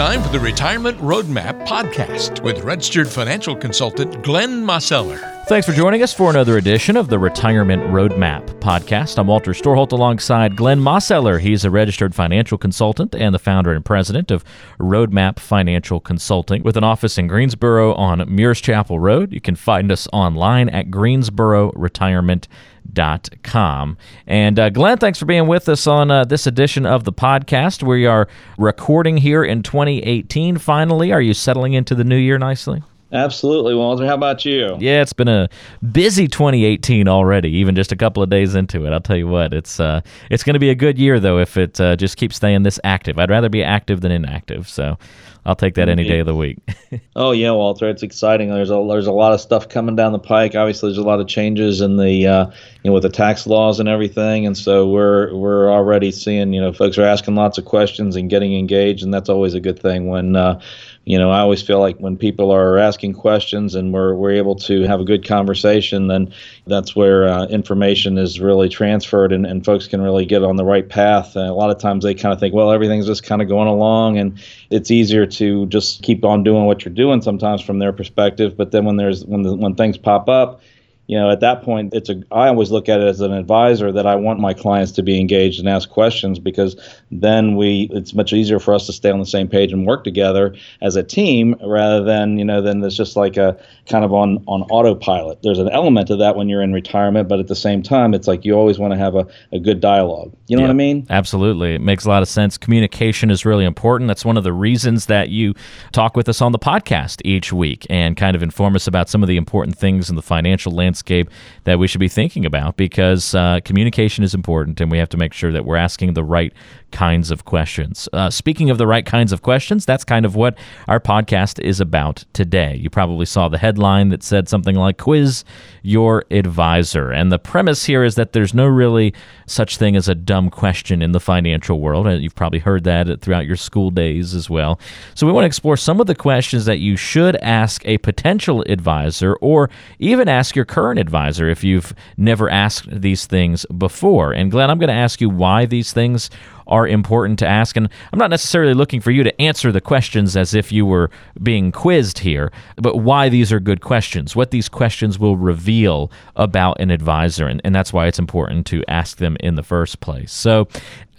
time for the Retirement Roadmap podcast with registered financial consultant Glenn Mosseller. Thanks for joining us for another edition of the Retirement Roadmap podcast. I'm Walter Storholt alongside Glenn Mosseller. He's a registered financial consultant and the founder and president of Roadmap Financial Consulting with an office in Greensboro on Mears Chapel Road. You can find us online at greensbororetirement.com. And uh, Glenn, thanks for being with us on uh, this edition of the podcast. We are recording here in 2018 finally. Are you settling into the new year nicely? Absolutely, Walter. How about you? Yeah, it's been a busy 2018 already. Even just a couple of days into it, I'll tell you what. It's uh, it's going to be a good year though if it uh, just keeps staying this active. I'd rather be active than inactive. So I'll take that any day of the week. oh yeah, Walter, it's exciting. There's a there's a lot of stuff coming down the pike. Obviously, there's a lot of changes in the uh, you know with the tax laws and everything, and so we're we're already seeing you know folks are asking lots of questions and getting engaged, and that's always a good thing when uh, you know, I always feel like when people are asking questions and we're, we're able to have a good conversation, then that's where uh, information is really transferred and, and folks can really get on the right path. And a lot of times they kind of think, well, everything's just kind of going along and it's easier to just keep on doing what you're doing sometimes from their perspective. But then when there's when the, when things pop up, you know, at that point, it's a. I always look at it as an advisor that I want my clients to be engaged and ask questions because then we. It's much easier for us to stay on the same page and work together as a team rather than you know then there's just like a kind of on on autopilot. There's an element of that when you're in retirement, but at the same time, it's like you always want to have a, a good dialogue. You know yeah, what I mean? Absolutely, it makes a lot of sense. Communication is really important. That's one of the reasons that you talk with us on the podcast each week and kind of inform us about some of the important things in the financial landscape landscape that we should be thinking about because uh, communication is important and we have to make sure that we're asking the right kinds of questions. Uh, speaking of the right kinds of questions, that's kind of what our podcast is about today. You probably saw the headline that said something like Quiz Your Advisor. And the premise here is that there's no really such thing as a dumb question in the financial world. And you've probably heard that throughout your school days as well. So we want to explore some of the questions that you should ask a potential advisor or even ask your current advisor if you've never asked these things before. And Glenn, I'm going to ask you why these things are important to ask. And I'm not necessarily looking for you to answer the questions as if you were being quizzed here, but why these are good questions, what these questions will reveal about an advisor. And, and that's why it's important to ask them in the first place. So,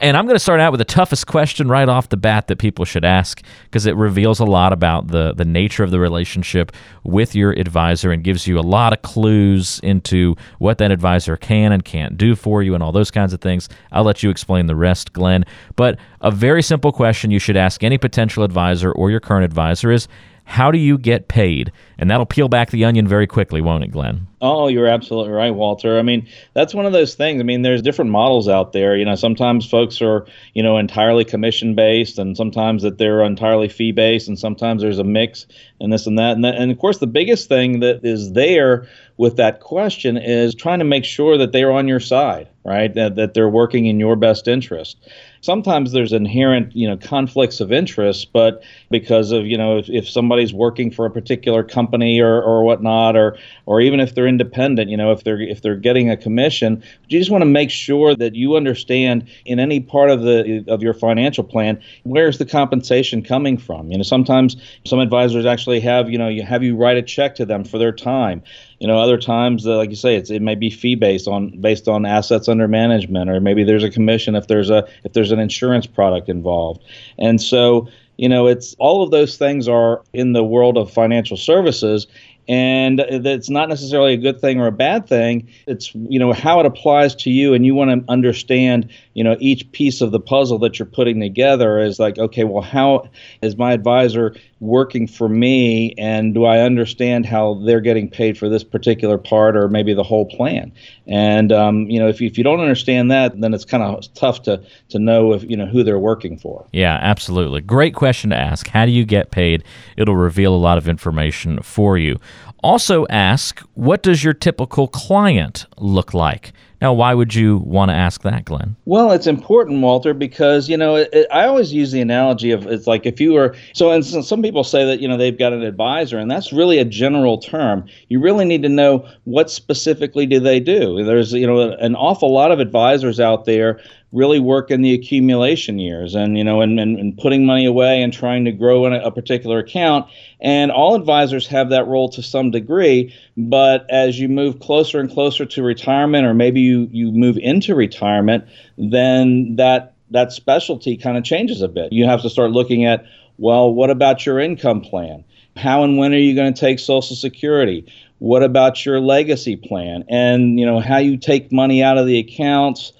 and I'm going to start out with the toughest question right off the bat that people should ask because it reveals a lot about the, the nature of the relationship with your advisor and gives you a lot of clues into what that advisor can and can't do for you and all those kinds of things. I'll let you explain the rest, Glenn. But a very simple question you should ask any potential advisor or your current advisor is how do you get paid? And that'll peel back the onion very quickly, won't it, Glenn? Oh, you're absolutely right, Walter. I mean, that's one of those things. I mean, there's different models out there. You know, sometimes folks are, you know, entirely commission based, and sometimes that they're entirely fee based, and sometimes there's a mix and this and that. And, that, and of course, the biggest thing that is there with that question is trying to make sure that they're on your side, right? That, that they're working in your best interest sometimes there's inherent you know conflicts of interest but because of you know if, if somebody's working for a particular company or, or whatnot or or even if they're independent you know if they're if they're getting a commission you just want to make sure that you understand in any part of the of your financial plan where's the compensation coming from? You know sometimes some advisors actually have you know you have you write a check to them for their time you know other times uh, like you say it's, it may be fee based on based on assets under management or maybe there's a commission if there's a if there's an insurance product involved. And so you know it's all of those things are in the world of financial services and that's not necessarily a good thing or a bad thing. It's you know how it applies to you and you want to understand you know each piece of the puzzle that you're putting together is like okay well how is my advisor working for me and do i understand how they're getting paid for this particular part or maybe the whole plan? And um, you know if you, if you don't understand that then it's kind of tough to to know if you know who they're working for. Yeah absolutely. Great question to ask. How do you get paid? It'll reveal a lot of information for you. Also, ask what does your typical client look like? Now, why would you want to ask that, Glenn? Well, it's important, Walter, because you know it, it, I always use the analogy of it's like if you were so, and some people say that you know they've got an advisor, and that's really a general term. You really need to know what specifically do they do. There's you know an awful lot of advisors out there really work in the accumulation years and you know and, and, and putting money away and trying to grow in a, a, particular account. And all advisors have that role to some degree but as you move closer and closer to retirement or maybe you you move into retirement then that that specialty kind of changes a bit. You have to start looking at well what about your income plan? How and when are you going to take social security? What about your legacy plan? And you know how you take money out of the accounts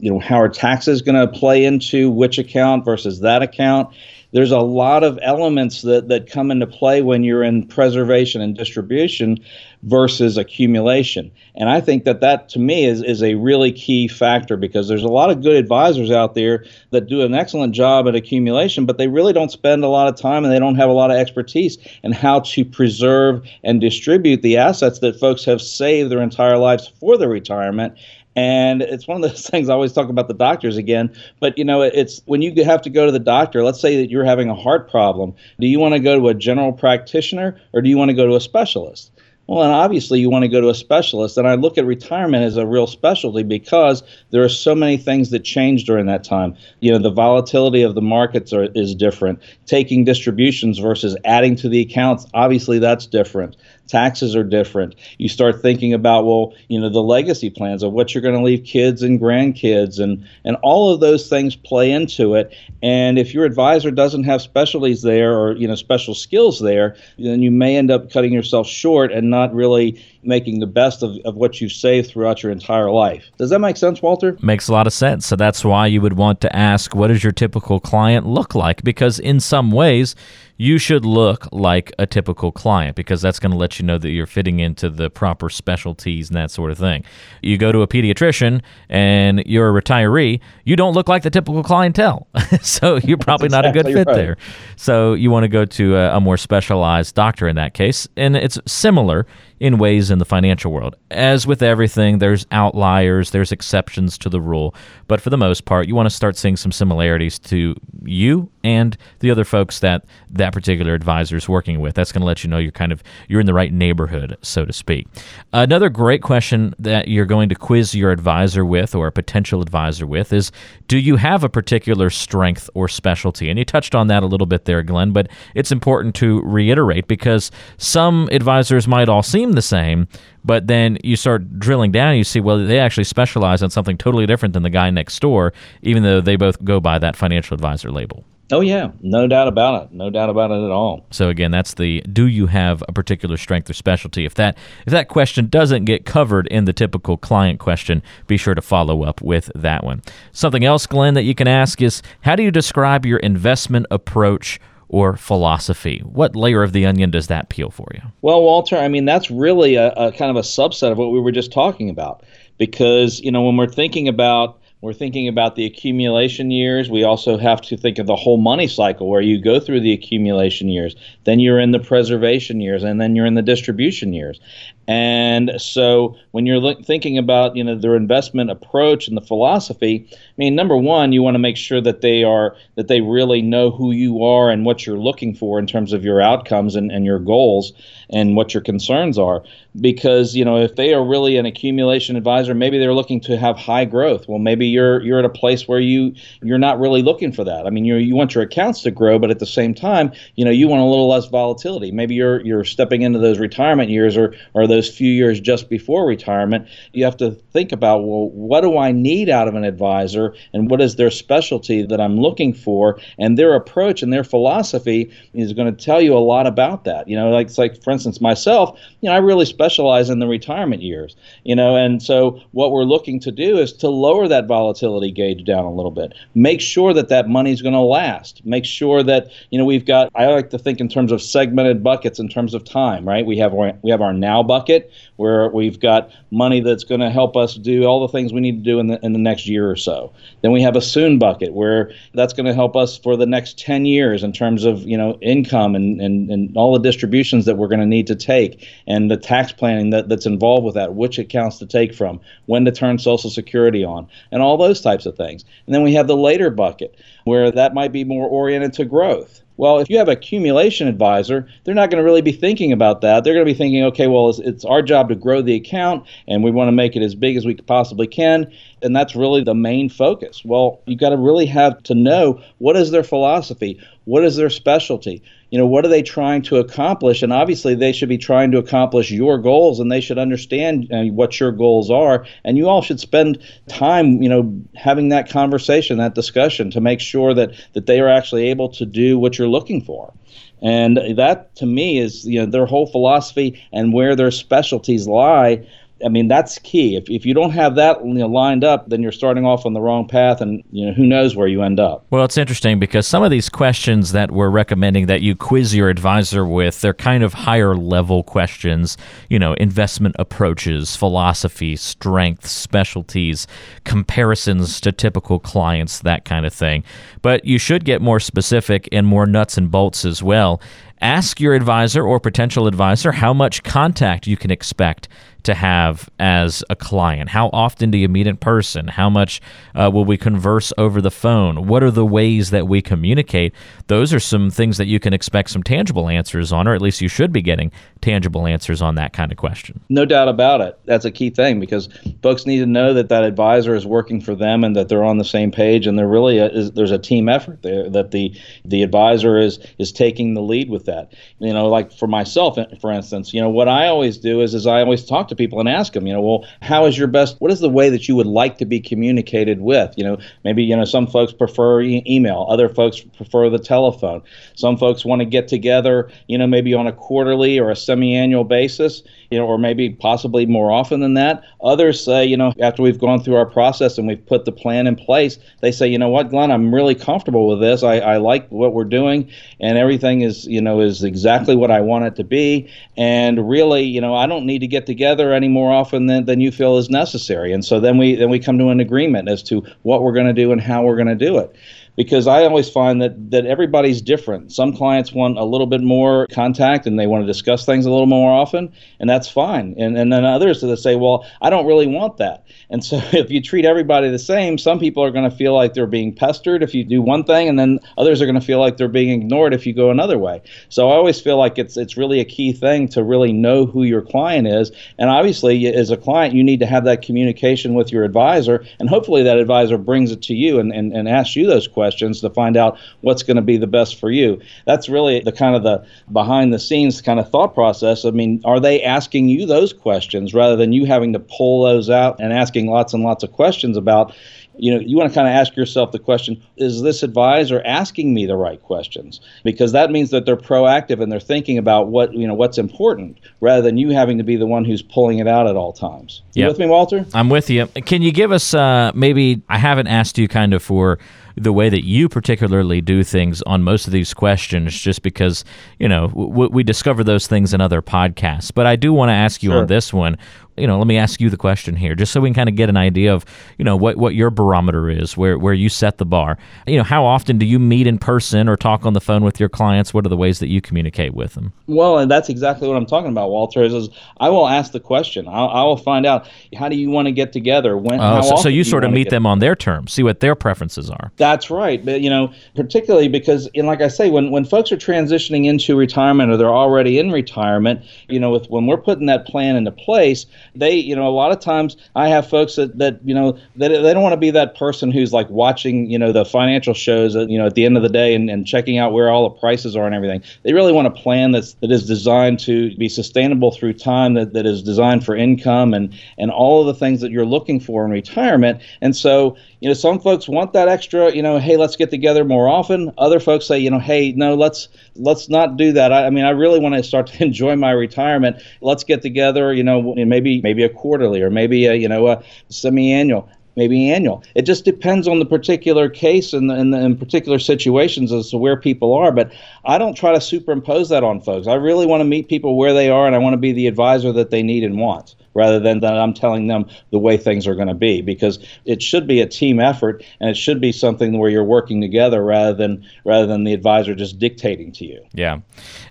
you know how are taxes going to play into which account versus that account there's a lot of elements that, that come into play when you're in preservation and distribution versus accumulation. And I think that that to me is, is a really key factor because there's a lot of good advisors out there that do an excellent job at accumulation, but they really don't spend a lot of time and they don't have a lot of expertise in how to preserve and distribute the assets that folks have saved their entire lives for their retirement and it's one of those things I always talk about the doctors again. But you know, it's when you have to go to the doctor. Let's say that you're having a heart problem. Do you want to go to a general practitioner or do you want to go to a specialist? Well, and obviously you want to go to a specialist. And I look at retirement as a real specialty because there are so many things that change during that time. You know, the volatility of the markets are, is different. Taking distributions versus adding to the accounts, obviously that's different taxes are different. You start thinking about, well, you know, the legacy plans of what you're going to leave kids and grandkids, and and all of those things play into it. And if your advisor doesn't have specialties there or you know special skills there, then you may end up cutting yourself short and not really making the best of, of what you've saved throughout your entire life. Does that make sense, Walter? Makes a lot of sense. So that's why you would want to ask, what does your typical client look like? Because in some ways, you should look like a typical client because that's going to let you know that you're fitting into the proper specialties and that sort of thing. You go to a pediatrician and you're a retiree, you don't look like the typical clientele. so you're probably not a good fit right. there. So you want to go to a, a more specialized doctor in that case. And it's similar in ways in the financial world. As with everything, there's outliers, there's exceptions to the rule, but for the most part, you want to start seeing some similarities to you and the other folks that that particular advisor is working with. That's going to let you know you're kind of you're in the right neighborhood, so to speak. Another great question that you're going to quiz your advisor with or a potential advisor with is do you have a particular strength or specialty? And you touched on that a little bit there, Glenn, but it's important to reiterate because some advisors might all seem seem the same, but then you start drilling down, you see, well, they actually specialize on something totally different than the guy next door, even though they both go by that financial advisor label. Oh yeah, no doubt about it. No doubt about it at all. So again, that's the do you have a particular strength or specialty? If that if that question doesn't get covered in the typical client question, be sure to follow up with that one. Something else, Glenn, that you can ask is how do you describe your investment approach or philosophy? What layer of the onion does that peel for you? Well, Walter, I mean, that's really a, a kind of a subset of what we were just talking about. Because, you know, when we're thinking about we're thinking about the accumulation years. We also have to think of the whole money cycle where you go through the accumulation years, then you're in the preservation years, and then you're in the distribution years. And so when you're thinking about you know their investment approach and the philosophy, I mean number one, you want to make sure that they are that they really know who you are and what you're looking for in terms of your outcomes and, and your goals and what your concerns are. Because you know if they are really an accumulation advisor, maybe they're looking to have high growth. Well, maybe you're you're at a place where you you're not really looking for that. I mean you you want your accounts to grow, but at the same time, you know you want a little less volatility. Maybe you're you're stepping into those retirement years or or those those few years just before retirement, you have to think about well, what do I need out of an advisor and what is their specialty that I'm looking for? And their approach and their philosophy is going to tell you a lot about that. You know, like it's like for instance, myself, you know, I really specialize in the retirement years, you know, and so what we're looking to do is to lower that volatility gauge down a little bit. Make sure that that money's going to last. Make sure that, you know, we've got I like to think in terms of segmented buckets in terms of time, right? We have our, we have our now bucket bucket where we've got money that's going to help us do all the things we need to do in the in the next year or so. Then we have a soon bucket where that's going to help us for the next 10 years in terms of, you know, income and, and, and all the distributions that we're going to need to take and the tax planning that, that's involved with that, which accounts to take from, when to turn Social Security on, and all those types of things. And then we have the later bucket where that might be more oriented to growth Well, if you have a accumulation advisor, they're not going to really be thinking about that. They're going to be thinking, okay, well, it's, it's our job to grow the account and we want to make it as big as we possibly can. And that's really the main focus. Well, you've got to really have to know what is their philosophy? What is their specialty? You know, what are they trying to accomplish? And obviously, they should be trying to accomplish your goals and they should understand uh, what your goals are. And you all should spend time, you know, having that conversation, that discussion to make sure that, that they are actually able to do what you're looking for. And that to me is you know their whole philosophy and where their specialties lie I mean, that's key. If, if you don't have that you know, lined up, then you're starting off on the wrong path, and you know who knows where you end up. Well, it's interesting because some of these questions that we're recommending that you quiz your advisor with, they're kind of higher level questions. You know, investment approaches, philosophy, strengths, specialties, comparisons to typical clients, that kind of thing. But you should get more specific and more nuts and bolts as well. Ask your advisor or potential advisor how much contact you can expect to have as a client? How often do you meet in person? How much uh, will we converse over the phone? What are the ways that we communicate? Those are some things that you can expect some tangible answers on, or at least you should be getting tangible answers on that kind of question. No doubt about it. That's a key thing because folks need to know that that advisor is working for them and that they're on the same page and there really is, there's a team effort there that the the advisor is is taking the lead with that. You know, like for myself, eh, for instance, you know what I always do is is I always talk to people and ask them, you know, well, how is your best? What is the way that you would like to be communicated with? You know, maybe you know some folks prefer e- email, other folks prefer the telephone. Some folks want to get together, you know, maybe on a quarterly or a semi-annual basis, you know, or maybe possibly more often than that. Others say, you know, after we've gone through our process and we've put the plan in place, they say, you know what, Glenn, I'm really comfortable with this. I, I like what we're doing, and everything is, you know, is exactly what I want it to be. And really, you know, I don't need to get together any more often than, than you feel is necessary. And so then we then we come to an agreement as to what we're going to do and how we're going to do it because I always find that that everybody's different. Some clients want a little bit more contact and they want to discuss things a little more often, and that's fine. And and then others that say, well, I don't really want that. And so if you treat everybody the same, some people are going to feel like they're being pestered if you do one thing, and then others are going to feel like they're being ignored if you go another way. So I always feel like it's it's really a key thing to really know who your client is, and obviously as a client, you need to have that communication with your advisor, and hopefully that advisor brings it to you and, and, and asks you those questions questions to find out what's going to be the best for you. That's really the kind of the behind the scenes kind of thought process. I mean, are they asking you those questions rather than you having to pull those out and asking lots and lots of questions about you know, you want to kind of ask yourself the question, is this advisor asking me the right questions? Because that means that they're proactive and they're thinking about what, you know, what's important rather than you having to be the one who's pulling it out at all times. You yep. with me, Walter? I'm with you. Can you give us uh, maybe, I haven't asked you kind of for the way that you particularly do things on most of these questions, just because, you know, w- we discover those things in other podcasts. But I do want to ask you sure. on this one you know, let me ask you the question here, just so we can kind of get an idea of, you know, what, what your barometer is, where, where you set the bar. You know, how often do you meet in person or talk on the phone with your clients? What are the ways that you communicate with them? Well, and that's exactly what I'm talking about, Walter. Is, is I will ask the question. I'll, I will find out how do you want to get together? When? Uh, so, so, you sort of meet them on their terms, see what their preferences are. That's right. But you know, particularly because, and like I say, when when folks are transitioning into retirement or they're already in retirement, you know, with when we're putting that plan into place, they, you know, a lot of times I have folks that, that you know, that they, don't want to be that person who's like watching, you know, the financial shows, uh, you know, at the end of the day and, and checking out where all the prices are and everything. They really want a plan that's that is designed to be sustainable through time, that, that is designed for income and and all of the things that you're looking for in retirement. And so, you know, some folks want that extra, you know, hey, let's get together more often. Other folks say, you know, hey, no, let's let's not do that. I, I mean, I really want to start to enjoy my retirement. Let's get together, you know, maybe maybe a quarterly or maybe a you know a semi-annual maybe annual. It just depends on the particular case and in, in, in, particular situations as to where people are. But I don't try to superimpose that on folks. I really want to meet people where they are, and I want to be the advisor that they need and want rather than that I'm telling them the way things are going to be because it should be a team effort and it should be something where you're working together rather than rather than the advisor just dictating to you. Yeah,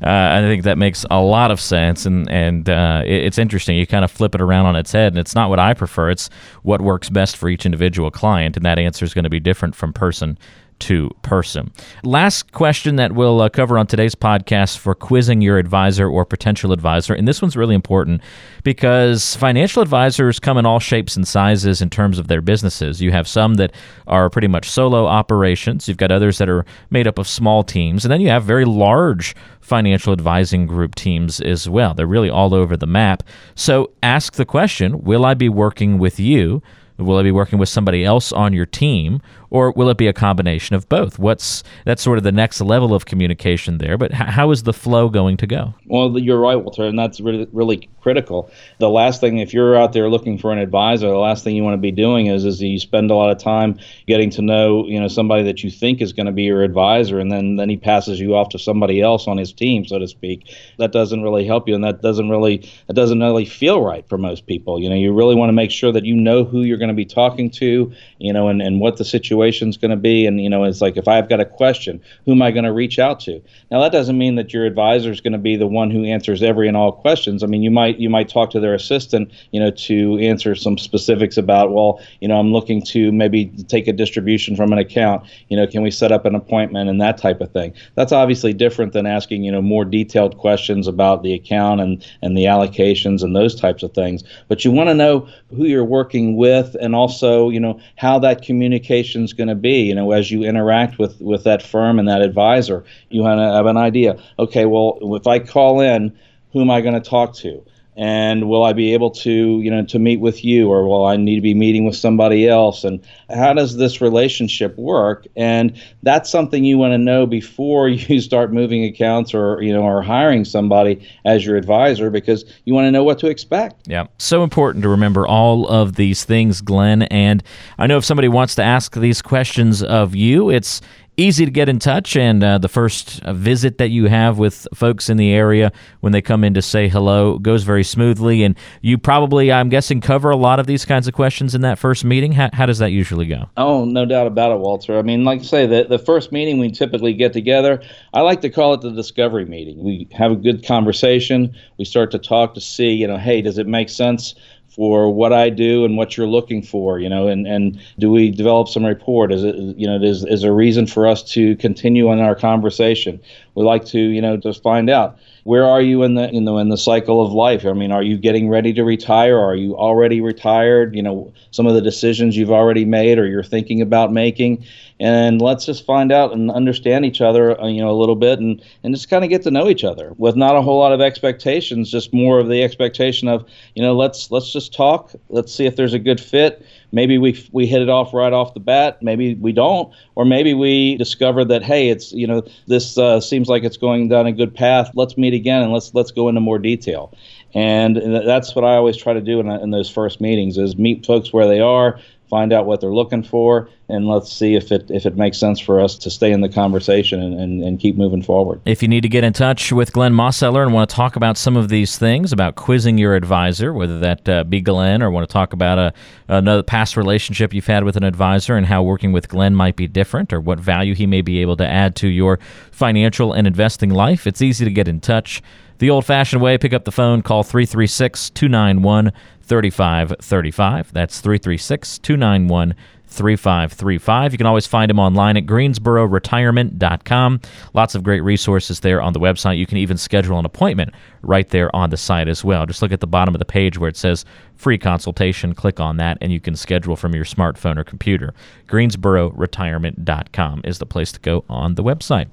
uh, I think that makes a lot of sense and and uh, it, it's interesting. You kind of flip it around on its head, and it's not what I prefer. It's what works best for each individual client, and that answer is going to be different from person to person. Last question that we'll uh, cover on today's podcast for quizzing your advisor or potential advisor. And this one's really important because financial advisors come in all shapes and sizes in terms of their businesses. You have some that are pretty much solo operations, you've got others that are made up of small teams, and then you have very large financial advising group teams as well. They're really all over the map. So ask the question Will I be working with you? Will I be working with somebody else on your team, or will it be a combination of both? What's that's sort of the next level of communication there. But h- how is the flow going to go? Well, you're right, Walter, and that's really really critical. The last thing, if you're out there looking for an advisor, the last thing you want to be doing is is you spend a lot of time getting to know you know somebody that you think is going to be your advisor, and then then he passes you off to somebody else on his team, so to speak. That doesn't really help you, and that doesn't really that doesn't really feel right for most people. You know, you really want to make sure that you know who you're going to be talking to, you know, and, and what the situation's going to be. And, you know, it's like if I've got a question, who am I going to reach out to? Now, that doesn't mean that your advisor is going to be the one who answers every and all questions. I mean, you might you might talk to their assistant, you know, to answer some specifics about, well, you know, I'm looking to maybe take a distribution from an account. You know, can we set up an appointment and that type of thing? That's obviously different than asking, you know, more detailed questions about the account and and the allocations and those types of things. But you want to know who you're working with and also, you know, how that communication is going to be. You know, as you interact with with that firm and that advisor, you have an idea. Okay, well, if I call in, who am I going to talk to? And will I be able to, you know, to meet with you, or will I need to be meeting with somebody else? And how does this relationship work? And that's something you want to know before you start moving accounts or you know or hiring somebody as your advisor because you want to know what to expect. Yeah, so important to remember all of these things, Glenn. And I know if somebody wants to ask these questions of you, it's easy to get in touch. And uh, the first uh, visit that you have with folks in the area when they come in to say hello goes very smoothly. And you probably, I'm guessing, cover a lot of these kinds of questions in that first meeting. How, how does that usually go? Oh, no doubt about it, Walter. I mean, like I say, the, the first meeting we typically get together, I like to call it the discovery meeting. We have a good conversation. We start to talk to see, you know, hey, does it make sense? For what I do and what you're looking for, you know, and, and do we develop some rapport? Is it, you know, is, is a reason for us to continue on our conversation? We like to, you know, just find out where are you in the, you know, in the cycle of life? I mean, are you getting ready to retire? Are you already retired? You know, some of the decisions you've already made or you're thinking about making and let's just find out and understand each other, uh, you know, a little bit, and and just kind of get to know each other with not a whole lot of expectations, just more of the expectation of, you know, let's let's just talk, let's see if there's a good fit. Maybe we we hit it off right off the bat, maybe we don't, or maybe we discover that hey, it's you know this uh, seems like it's going down a good path. Let's meet again and let's let's go into more detail. And that's what I always try to do in, in those first meetings is meet folks where they are, find out what they're looking for, and let's see if it if it makes sense for us to stay in the conversation and, and, and keep moving forward. If you need to get in touch with Glenn Mosseller and want to talk about some of these things about quizzing your advisor, whether that uh, be Glenn or want to talk about a another past relationship you've had with an advisor and how working with Glenn might be different or what value he may be able to add to your financial and investing life, it's easy to get in touch. The old fashioned way, pick up the phone, call 336 291 3535. That's 336 291 3535. You can always find him online at greensbororetirement.com. Lots of great resources there on the website. You can even schedule an appointment right there on the site as well. Just look at the bottom of the page where it says free consultation. Click on that and you can schedule from your smartphone or computer. greensbororetirement.com is the place to go on the website.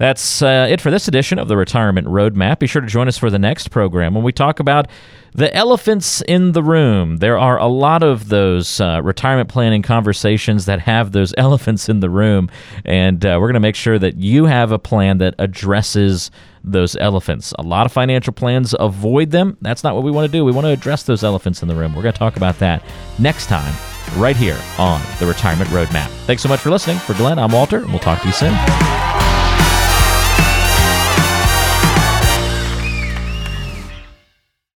That's uh, it for this edition of the Retirement Roadmap. Be sure to join us for the next program when we talk about the elephants in the room. There are a lot of those uh, retirement planning conversations that have those elephants in the room, and uh, we're going to make sure that you have a plan that addresses those elephants. A lot of financial plans avoid them. That's not what we want to do. We want to address those elephants in the room. We're going to talk about that next time, right here on the Retirement Roadmap. Thanks so much for listening. For Glenn, I'm Walter, and we'll talk to you soon.